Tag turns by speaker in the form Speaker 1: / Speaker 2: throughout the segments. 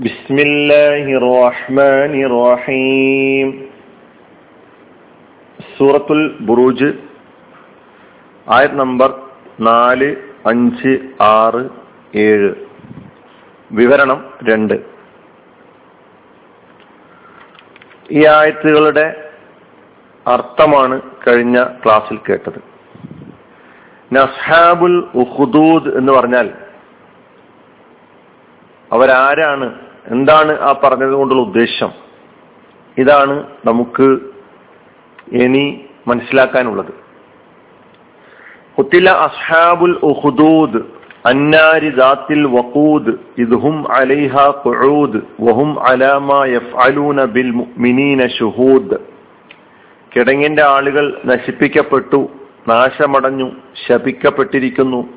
Speaker 1: بسم الله الرحمن الرحيم സൂറത്തുൽ ബുറൂജ് ആയത് നമ്പർ നാല് അഞ്ച് ആറ് ഏഴ് വിവരണം രണ്ട് ഈ ആയത്തുകളുടെ അർത്ഥമാണ് കഴിഞ്ഞ ക്ലാസ്സിൽ കേട്ടത് നസ്ഹാബുൽ ഉഹുദൂദ് എന്ന് പറഞ്ഞാൽ അവരാരാണ് എന്താണ് ആ പറഞ്ഞത് കൊണ്ടുള്ള ഉദ്ദേശം? ഇതാണ് നമുക്ക് ഇനി മനസ്സിലാക്കാനുള്ളത്. കുത്തില അസ്ഹാബുൽ ഉഹുദൂദ് അന്നാരി ദാത്തിൽ വഖൂദ് ഇദ്ഹും അലൈഹ ഖുഊദ് വഹും അലാമ യഫ്അലൂന ബിൽ മുഅ്മിനീന ഷുഹൂദ്. കിടങ്ങിന്റെ ആളുകൾ നശിപ്പിക്കപ്പെട്ടു നാശമടഞ്ഞു ശപിക്കപ്പെട്ടിരിക്കുന്നു.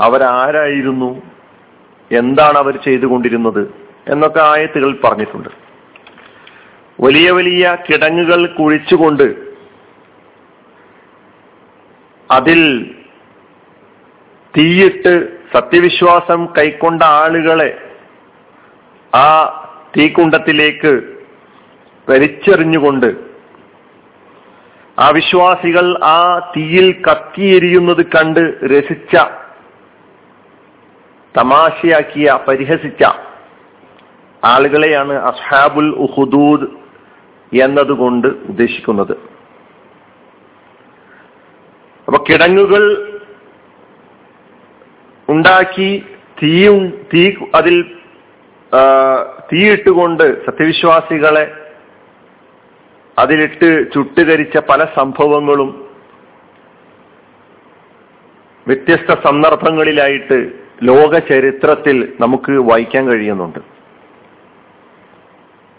Speaker 1: അവരാരായിരുന്നു? എന്താണ് അവർ ചെയ്തുകൊണ്ടിരുന്നത് എന്നൊക്കെ ആയത്തുകൾ പറഞ്ഞിട്ടുണ്ട്. വലിയ വലിയ കിടങ്ങുകൾ കുഴിച്ചുകൊണ്ട് അതിൽ തീയിട്ട് സത്യവിശ്വാസം കൈക്കൊണ്ട ആളുകളെ ആ തീക്കുണ്ടത്തിലേക്ക് വലിച്ചെറിഞ്ഞുകൊണ്ട് ആ വിശ്വാസികൾ ആ തീയിൽ കത്തിയെരിയുന്നത് കണ്ട് രസിച്ച തമാശയാക്കിയ പരിഹസിച്ച ആളുകളെയാണ് അസ്ഹാബുൽ ഉഹുദൂദ് എന്നതുകൊണ്ട് ഉദ്ദേശിക്കുന്നത്. അപ്പൊ കിടങ്ങുകൾ ഉണ്ടാക്കി തീ തീ അതിൽ തീയിട്ടുകൊണ്ട് സത്യവിശ്വാസികളെ അതിലിട്ട് ചുട്ടുകരിച്ച പല സംഭവങ്ങളും വ്യത്യസ്ത സന്ദർഭങ്ങളിലായിട്ട് ലോക ചരിത്രത്തിൽ നമുക്ക് വായിക്കാൻ കഴിയുന്നുണ്ട്.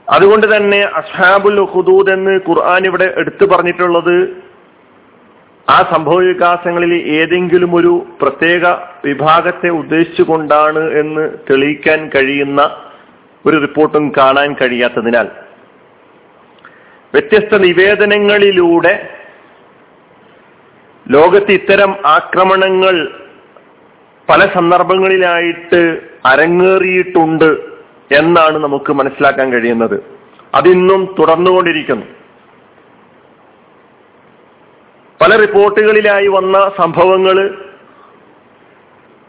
Speaker 1: അതുകൊണ്ട് തന്നെ അസ്ഹാബുൽ ഹുദൂദ് എന്ന് ഖുർആൻ ഇവിടെ എടുത്തു പറഞ്ഞിട്ടുള്ളത് ആ സംഭവ വികാസങ്ങളിൽ ഏതെങ്കിലും ഒരു പ്രത്യേക വിഭാഗത്തെ ഉദ്ദേശിച്ചുകൊണ്ടാണ് എന്ന് തെളിയിക്കാൻ കഴിയുന്ന ഒരു റിപ്പോർട്ടും കാണാൻ കഴിയാത്തതിനാൽ വ്യത്യസ്ത നിവേദനങ്ങളിലൂടെ ലോകത്ത് ഇത്തരം ആക്രമണങ്ങൾ പല സന്ദർഭങ്ങളിലായിട്ട് അരങ്ങേറിയിട്ടുണ്ട് എന്നാണ് നമുക്ക് മനസ്സിലാക്കാൻ കഴിയുന്നത്. അതിന്നും തുടർന്നുകൊണ്ടിരിക്കുന്നു. പല റിപ്പോർട്ടുകളിലായി വന്ന സംഭവങ്ങൾ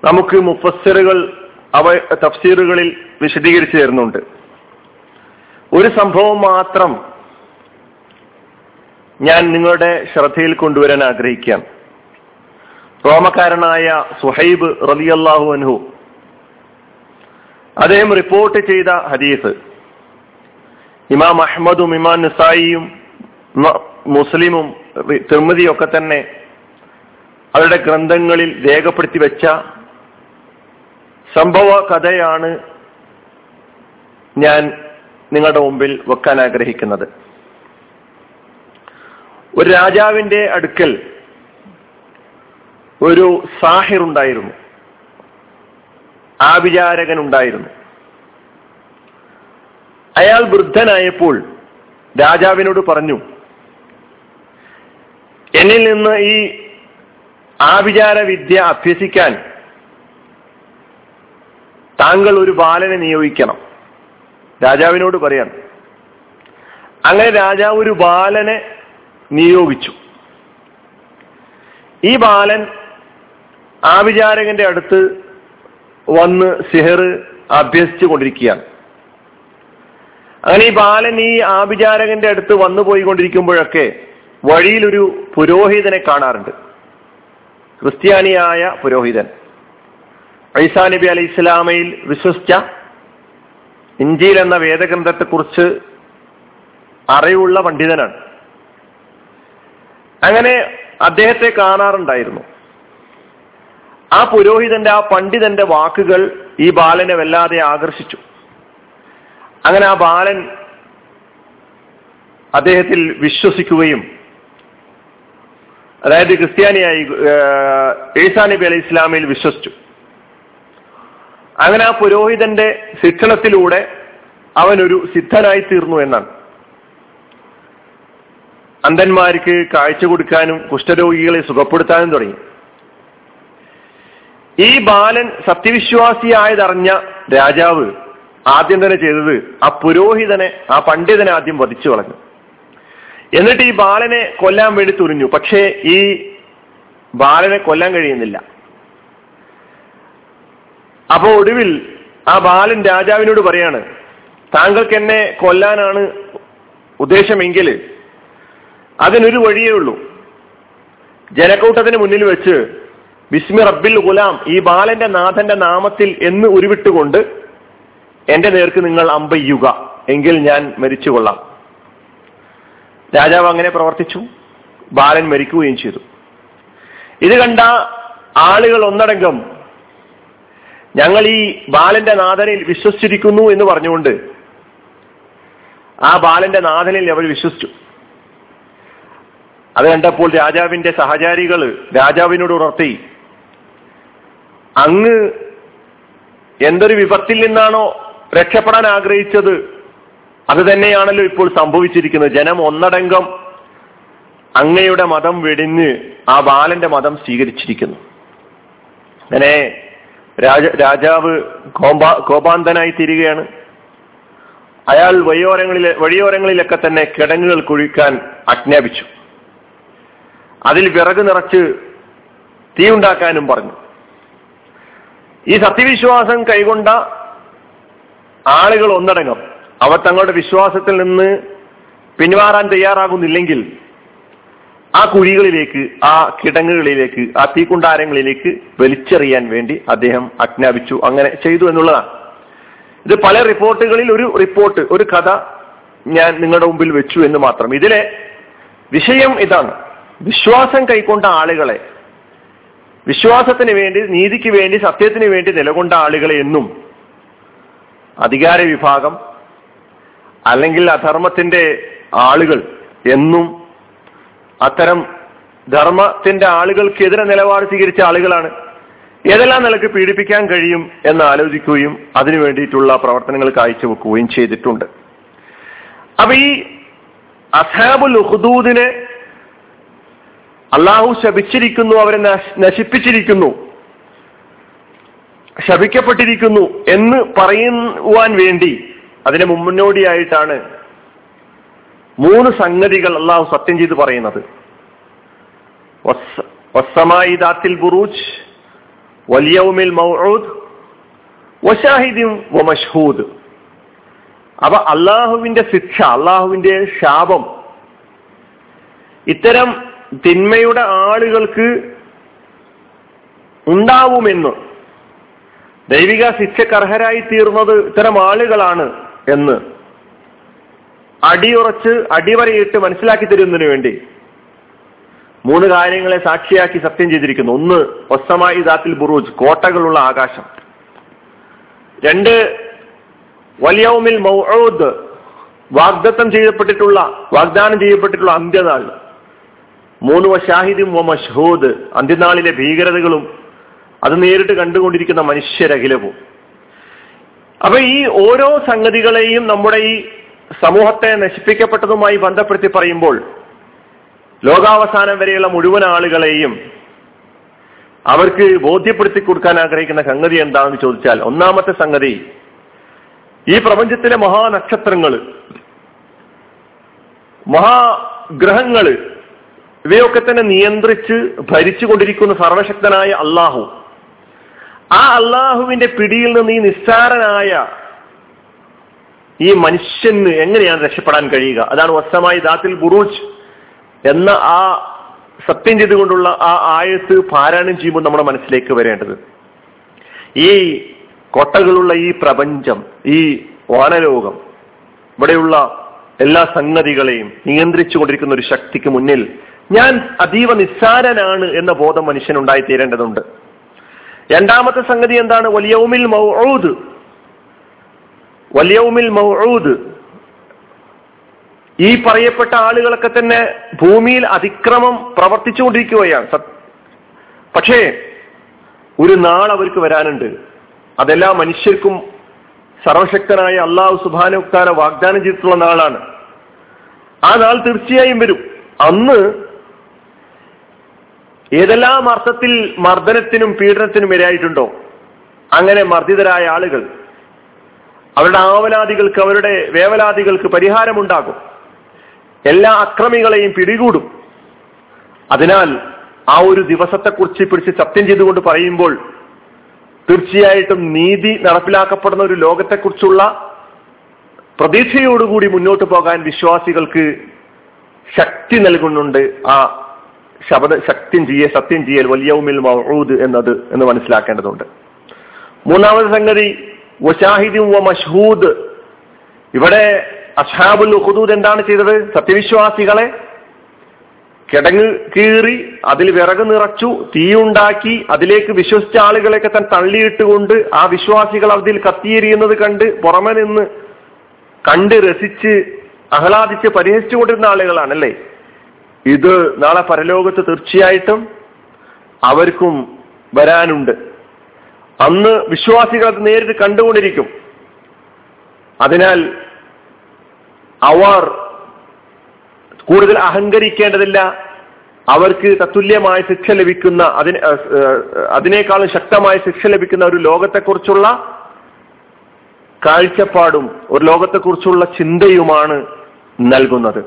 Speaker 1: നമുക്ക് മുഫസ്സിറുകൾ അവ തഫ്സീറുകളിൽ വിശദീകരിച്ചു തരുന്നുണ്ട്. ഒരു സംഭവം മാത്രം ഞാൻ നിങ്ങളുടെ ശ്രദ്ധയിൽ കൊണ്ടുവരാൻ ആഗ്രഹിക്കാം റോമക്കാരനായ സുഹൈബ് റലിയല്ലാഹു അൻഹു. അദ്ദേഹം റിപ്പോർട്ട് ചെയ്ത ഹദീസ്. ഇമാം അഹമ്മദും ഇമാം നിസായിയും മുസ്ലിമും തിർമതിയൊക്കെ തന്നെ അവരുടെ ഗ്രന്ഥങ്ങളിൽ രേഖപ്പെടുത്തി വെച്ച സംഭവ കഥയാണ് ഞാൻ നിങ്ങളുടെ മുമ്പിൽ വെക്കാൻ ആഗ്രഹിക്കുന്നത്. ഒരു രാജാവിന്റെ അടുക്കൽ ഒരു സാഹിർ ഉണ്ടായിരുന്നു. ആവിചാരകൻ ഉണ്ടായിരുന്നു അയാൾ വൃദ്ധനായപ്പോൾ രാജാവിനോട് പറഞ്ഞു എന്നിൽ നിന്ന് ഈ ആവിചാര വിദ്യ അഭ്യസിക്കാൻ താങ്കൾ ഒരു ബാലനെ നിയോഗിക്കണം. രാജാവിനോട് പറയാൻ അങ്ങനെ രാജാവ് ഒരു ബാലനെ നിയോഗിച്ചു. ഈ ബാലൻ ആവിചാരകന്റെ അടുത്ത് വന്ന് സിഹർ അഭ്യസിച്ചു കൊണ്ടിരിക്കുകയാണ്. അങ്ങനെ ഈ ബാലൻ ഈ ആ വിചാരകന്റെ അടുത്ത് വന്നു പോയിക്കൊണ്ടിരിക്കുമ്പോഴൊക്കെ വഴിയിലൊരു പുരോഹിതനെ കാണാറുണ്ട്. ക്രിസ്ത്യാനിയായ പുരോഹിതൻ. ഐസാ നബി അലി ഇസ്ലാമയിൽ വിശ്വസിച്ച ഇഞ്ചിയിൽ എന്ന വേദഗ്രന്ഥത്തെക്കുറിച്ച് അറിവുള്ള പണ്ഡിതനാണ്. അങ്ങനെ അദ്ദേഹത്തെ കാണാറുണ്ടായിരുന്നു. ആ പുരോഹിതന്റെ ആ പണ്ഡിതന്റെ വാക്കുകൾ ഈ ബാലനെ വല്ലാതെ ആകർഷിച്ചു. അങ്ങനെ ആ ബാലൻ അദ്ദേഹത്തിൽ വിശ്വസിക്കുകയും അതായത് ക്രിസ്ത്യാനിയായി ഈസാ നബി അലി ഇസ്ലാമിൽ വിശ്വസിച്ചു. അങ്ങനെ ആ പുരോഹിതന്റെ ശിക്ഷണത്തിലൂടെ അവനൊരു സിദ്ധനായി തീർന്നു എന്നാണ്. അന്ധന്മാർക്ക് കാഴ്ച കൊടുക്കാനും കുഷ്ഠരോഗികളെ സുഖപ്പെടുത്താനും തുടങ്ങി. ഈ ബാലൻ സത്യവിശ്വാസിയായതറിഞ്ഞ രാജാവ് ആദ്യം തന്നെ ചെയ്തത് ആ പുരോഹിതനെ ആ പണ്ഡിതനെ ആദ്യം വധിച്ചു കളഞ്ഞു. എന്നിട്ട് ഈ ബാലനെ കൊല്ലാൻ വേണ്ടി തുനിഞ്ഞു. പക്ഷേ ഈ ബാലനെ കൊല്ലാൻ കഴിയുന്നില്ല. അപ്പോ ഒടുവിൽ ആ ബാലൻ രാജാവിനോട് പറയാണ് താങ്കൾക്ക് എന്നെ കൊല്ലാനാണ് ഉദ്ദേശമെങ്കിൽ അതിനൊരു വഴിയേ ഉള്ളൂ. ജനക്കൂട്ടത്തിന് മുന്നിൽ വെച്ച് ബിസ്മി റബ്ബിൽ ഗുലാം ഈ ബാലന്റെ നാഥന്റെ നാമത്തിൽ എന്ന് ഉരുവിട്ടുകൊണ്ട് എന്റെ നേർക്ക് നിങ്ങൾ അമ്പയ്യുക എങ്കിൽ ഞാൻ മരിച്ചുകൊള്ളാം. രാജാവ് അങ്ങനെ പ്രവർത്തിച്ചു ബാലൻ മരിക്കുകയും ചെയ്തു. ഇത് കണ്ട ആളുകൾ ഒന്നടങ്കം ഞങ്ങൾ ഈ ബാലന്റെ നാഥനിൽ വിശ്വസിച്ചിരിക്കുന്നു എന്ന് പറഞ്ഞുകൊണ്ട് ആ ബാലന്റെ നാഥനിൽ അവർ വിശ്വസിച്ചു. അത് കണ്ടപ്പോൾ രാജാവിന്റെ സഹചാരികൾ രാജാവിനോട് ഉണർത്തി അങ്ങ് എന്തൊരു വിപത്തിൽ നിന്നാണോ രക്ഷപ്പെടാൻ ആഗ്രഹിച്ചത്? അത് തന്നെയാണല്ലോ ഇപ്പോൾ സംഭവിച്ചിരിക്കുന്നത്. ജനം ഒന്നടങ്കം അങ്ങയുടെ മതം വെടിഞ്ഞ് ആ ബാലന്റെ മതം സ്വീകരിച്ചിരിക്കുന്നു. അങ്ങനെ രാജ രാജാവ് കോമ്പാ കോപാന്തനായി തീരുകയാണ്. അയാൾ വഴിയോരങ്ങളിലെ വഴിയോരങ്ങളിലൊക്കെ തന്നെ കിടങ്ങുകൾ കുഴിക്കാൻ ആജ്ഞാപിച്ചു. അതിൽ വിറക് നിറച്ച് തീ ഉണ്ടാക്കാനും പറഞ്ഞു. ഈ സത്യവിശ്വാസം കൈകൊണ്ട ആളുകൾ ഒന്നടങ്കം അവർ തങ്ങളുടെ വിശ്വാസത്തിൽ നിന്ന് പിന്മാറാൻ തയ്യാറാകുന്നില്ലെങ്കിൽ ആ കുഴികളിലേക്ക് ആ കിടങ്ങുകളിലേക്ക് ആ തീക്കുണ്ടാരങ്ങളിലേക്ക് വലിച്ചെറിയാൻ വേണ്ടി അദ്ദേഹം ആജ്ഞാപിച്ചു. അങ്ങനെ ചെയ്തു എന്നുള്ളതാണ്. ഇത് പല റിപ്പോർട്ടുകളിൽ ഒരു റിപ്പോർട്ട് ഒരു കഥ ഞാൻ നിങ്ങളുടെ മുമ്പിൽ വെച്ചു എന്ന് മാത്രം. ഇതിലെ വിഷയം ഇതാണ്. വിശ്വാസം കൈക്കൊണ്ട ആളുകളെ വിശ്വാസത്തിന് വേണ്ടി നീതിക്ക് വേണ്ടി സത്യത്തിന് വേണ്ടി നിലകൊണ്ട ആളുകളെ എന്നും അധികാര വിഭാഗം അല്ലെങ്കിൽ അധർമ്മത്തിന്റെ ആളുകൾ എന്നും അത്തരം ധർമ്മത്തിന്റെ ആളുകൾക്കെതിരെ നിലപാട് സ്വീകരിച്ച ആളുകളാണ്. ഏതെല്ലാം നിലയ്ക്ക് പീഡിപ്പിക്കാൻ കഴിയും എന്ന് ആലോചിക്കുകയും അതിനു വേണ്ടിയിട്ടുള്ള പ്രവർത്തനങ്ങൾ കാഴ്ചവെക്കുകയും ചെയ്തിട്ടുണ്ട്. അപ്പൊ ഈ അസാബുൽ ഉഹദൂദിനെ അള്ളാഹു ശപിച്ചിരിക്കുന്നു അവരെ നശിപ്പിച്ചിരിക്കുന്നു. ശപിക്കപ്പെട്ടിരിക്കുന്നു എന്ന് പറയുവാൻ വേണ്ടി അതിന് മുന്നോടിയായിട്ടാണ് മൂന്ന് സംഗതികൾ അള്ളാഹു സത്യം ചെയ്ത് പറയുന്നത്. ബുറൂജ് വലിയവുമിൽ മൗഊദ് അപ്പൊ അള്ളാഹുവിന്റെ ശിക്ഷ അള്ളാഹുവിന്റെ ശാപം. ഇത്തരം തിന്മയുടെ ആളുകൾക്ക് ഉണ്ടാവുമെന്ന്. ദൈവിക ശിക്ഷക്കർഹരായി തീർന്നത് ഇത്തരം ആളുകളാണ് എന്ന് അടിയുറച്ച് അടിവരയിട്ട് മനസ്സിലാക്കി തരുന്നതിന് വേണ്ടി മൂന്ന് കാര്യങ്ങളെ സാക്ഷിയാക്കി സത്യം ചെയ്തിരിക്കുന്നു. ഒന്ന് ഒസമായി ദാത്തിൽ ബുറൂജ് കോട്ടകളുള്ള ആകാശം. രണ്ട് വലിയവുമിൽ മൗഊദ് വാഗ്ദത്തം ചെയ്യപ്പെട്ടിട്ടുള്ള വാഗ്ദാനം ചെയ്യപ്പെട്ടിട്ടുള്ള അന്ത്യനാൾ. മൂന്ന് വഷാഹിദും വ മഷ്ഹൂദ്. അന്ത്യനാളിലെ ഭീകരതകളും അത് നേരിട്ട് കണ്ടുകൊണ്ടിരിക്കുന്ന മനുഷ്യരഖിലവും. അപ്പൊ ഈ ഓരോ സംഗതികളെയും നമ്മുടെ ഈ സമൂഹത്തെ നശിപ്പിക്കപ്പെട്ടതുമായി ബന്ധപ്പെടുത്തി പറയുമ്പോൾ ലോകാവസാനം വരെയുള്ള മുഴുവൻ ആളുകളെയും അവർക്ക് ബോധ്യപ്പെടുത്തി കൊടുക്കാൻ ആഗ്രഹിക്കുന്ന സംഗതി എന്താണെന്ന് ചോദിച്ചാൽ ഒന്നാമത്തെ സംഗതി ഈ പ്രപഞ്ചത്തിലെ മഹാനക്ഷത്രങ്ങൾ മഹാഗ്രഹങ്ങൾ ഇവയൊക്കെ തന്നെ നിയന്ത്രിച്ച് ഭരിച്ചുകൊണ്ടിരിക്കുന്ന സർവശക്തനായ അള്ളാഹു ആ അള്ളാഹുവിന്റെ പിടിയിൽ നിന്ന് ഈ നിസ്സാരനായ ഈ മനുഷ്യന് എങ്ങനെയാണ് രക്ഷപ്പെടാൻ കഴിയുക? അതാണ് വസ്തമായി ദാത്തിൽ ബുറൂജ് എന്ന ആ സത്യം ചെയ്തുകൊണ്ടുള്ള ആ ആയത്ത് പാരായണം ചെയ്യുമ്പോൾ നമ്മുടെ മനസ്സിലേക്ക് വരേണ്ടത്. ഈ കൊട്ടകളുള്ള ഈ പ്രപഞ്ചം ഈ വാനലോകം ഇവിടെയുള്ള എല്ലാ സംഗതികളെയും നിയന്ത്രിച്ചു കൊണ്ടിരിക്കുന്ന ഒരു ശക്തിക്ക് മുന്നിൽ ഞാൻ അതീവ നിസ്സാരനാണ് എന്ന ബോധം മനുഷ്യനുണ്ടായി തീരേണ്ടതുണ്ട്. രണ്ടാമത്തെ സംഗതി എന്താണ്? വലിയവുമിൽ മൗഊദ്. വലിയവുമിൽ മൗഊദ്. ഈ പറയപ്പെട്ട ആളുകളൊക്കെ തന്നെ ഭൂമിയിൽ അതിക്രമം പ്രവർത്തിച്ചുകൊണ്ടിരിക്കുകയാണ്. പക്ഷേ ഒരു നാൾ അവർക്ക് വരാനുണ്ട്. അതെല്ലാ മനുഷ്യർക്കും സർവശക്തനായ അള്ളാഹു സുബാനുക്താന വാഗ്ദാനം ചെയ്തിട്ടുള്ള നാളാണ്. ആ നാൾ തീർച്ചയായും വരും. അന്ന് ഏതെല്ലാം അർത്ഥത്തിൽ മർദ്ദനത്തിനും പീഡനത്തിനും ഇരയായിട്ടുണ്ടോ? അങ്ങനെ മർദ്ദിതരായ ആളുകൾ അവരുടെ ആവലാദികൾക്ക് അവരുടെ വേവലാദികൾക്ക് പരിഹാരമുണ്ടാകും. എല്ലാ അക്രമികളെയും പിടികൂടും. അതിനാൽ ആ ഒരു ദിവസത്തെക്കുറിച്ച് പിടിച്ച് സത്യം ചെയ്തുകൊണ്ട് പറയുമ്പോൾ തീർച്ചയായിട്ടും നീതി നടപ്പിലാക്കപ്പെടുന്ന ഒരു ലോകത്തെക്കുറിച്ചുള്ള പ്രതീക്ഷയോടുകൂടി മുന്നോട്ട് പോകാൻ വിശ്വാസികൾക്ക് ശക്തി നൽകുന്നുണ്ട്. ആ ശബദ ശക്തിയും ചെയ്യ സത്യം ചെയ്യൽ വലിയവുമിൽ മൗഊദ് എന്നത് എന്ന് മനസ്സിലാക്കേണ്ടതുണ്ട്. മൂന്നാമത് സംഗതി വഷാഹിദും വ മഷ്ഹൂദ്. ഇവിടെ അഷാബുൽ ഹുദൂദ് എന്താണ് ചെയ്തത്? സത്യവിശ്വാസികളെ കിടങ്ങ് കീറി അതിൽ വിറക് നിറച്ചു തീയുണ്ടാക്കി അതിലേക്ക് വിശ്വസിച്ച ആളുകളെയൊക്കെ താൻ തള്ളിയിട്ടുകൊണ്ട് ആ വിശ്വാസികൾ അതിൽ കത്തിയെരിയുന്നത് കണ്ട് പുറമെ നിന്ന് കണ്ട് രസിച്ച് ആഹ്ലാദിച്ച് പരിഹസിച്ചുകൊണ്ടിരുന്ന ആളുകളാണല്ലേ? ഇത് നാളെ പരലോകത്ത് തീർച്ചയായിട്ടും അവർക്കും വരാനുണ്ട്. അന്ന് വിശ്വാസികൾ അത് നേരിട്ട് കണ്ടുകൊണ്ടിരിക്കും. അതിനാൽ അവർ കൂടുതൽ അഹങ്കരിക്കേണ്ടതില്ല. അവർക്ക് തത്തുല്യമായ ശിക്ഷ ലഭിക്കുന്ന അതിന് അതിനേക്കാളും ശക്തമായ ശിക്ഷ ലഭിക്കുന്ന ഒരു ലോകത്തെക്കുറിച്ചുള്ള കാഴ്ചപ്പാടും ഒരു ലോകത്തെക്കുറിച്ചുള്ള ചിന്തയുമാണ് നൽകുന്നത്.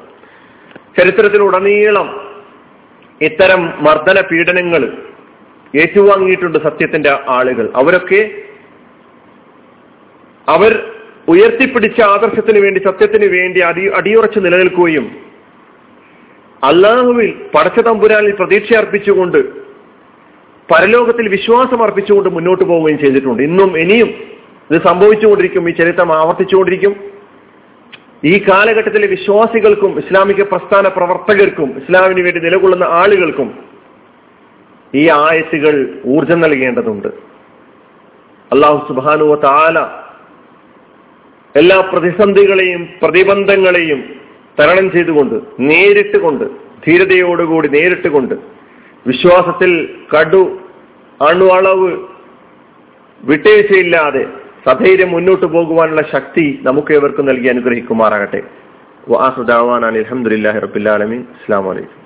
Speaker 1: ചരിത്രത്തിലുടനീളം ഇത്തരം മർദ്ദന പീഡനങ്ങൾ ഏറ്റുവാങ്ങിയിട്ടുണ്ട് സത്യത്തിന്റെ ആളുകൾ. അവരൊക്കെ അവർ ഉയർത്തിപ്പിടിച്ച ആദർശത്തിന് വേണ്ടി സത്യത്തിന് വേണ്ടി അടി അടിയുറച്ച് നിലനിൽക്കുകയും അള്ളാഹുവിൽ പടച്ച തമ്പുരാനിൽ പ്രതീക്ഷ അർപ്പിച്ചുകൊണ്ട് പരലോകത്തിൽ വിശ്വാസം അർപ്പിച്ചുകൊണ്ട് മുന്നോട്ട് പോവുകയും ചെയ്തിട്ടുണ്ട്. ഇന്നും ഇനിയും ഇത് സംഭവിച്ചുകൊണ്ടിരിക്കും ഈ ചരിത്രം ആവർത്തിച്ചുകൊണ്ടിരിക്കും. ഈ കാലഘട്ടത്തിലെ വിശ്വാസികൾക്കും ഇസ്ലാമിക പ്രസ്ഥാന പ്രവർത്തകർക്കും ഇസ്ലാമിന് വേണ്ടി നിലകൊള്ളുന്ന ആളുകൾക്കും ഈ ആയത്തുകൾ ഊർജം നൽകേണ്ടതുണ്ട്. അള്ളാഹു സുബാനുവ താല എല്ലാ പ്രതിസന്ധികളെയും പ്രതിബന്ധങ്ങളെയും തരണം ചെയ്തുകൊണ്ട് നേരിട്ട് കൊണ്ട് ധീരതയോടുകൂടി നേരിട്ട് കൊണ്ട് വിശ്വാസത്തിൽ കടു അണുവളവ് വിട്ടേഴ്ചയില്ലാതെ സധൈര്യം മുന്നോട്ട് പോകുവാനുള്ള ശക്തി നമുക്ക് ഏവർക്കും നൽകി അനുഗ്രഹിക്കുമാറാകട്ടെ. അലഹമുല്ലാ റബുല്ലാലമീൻ അസ്സാം വലൈക്കും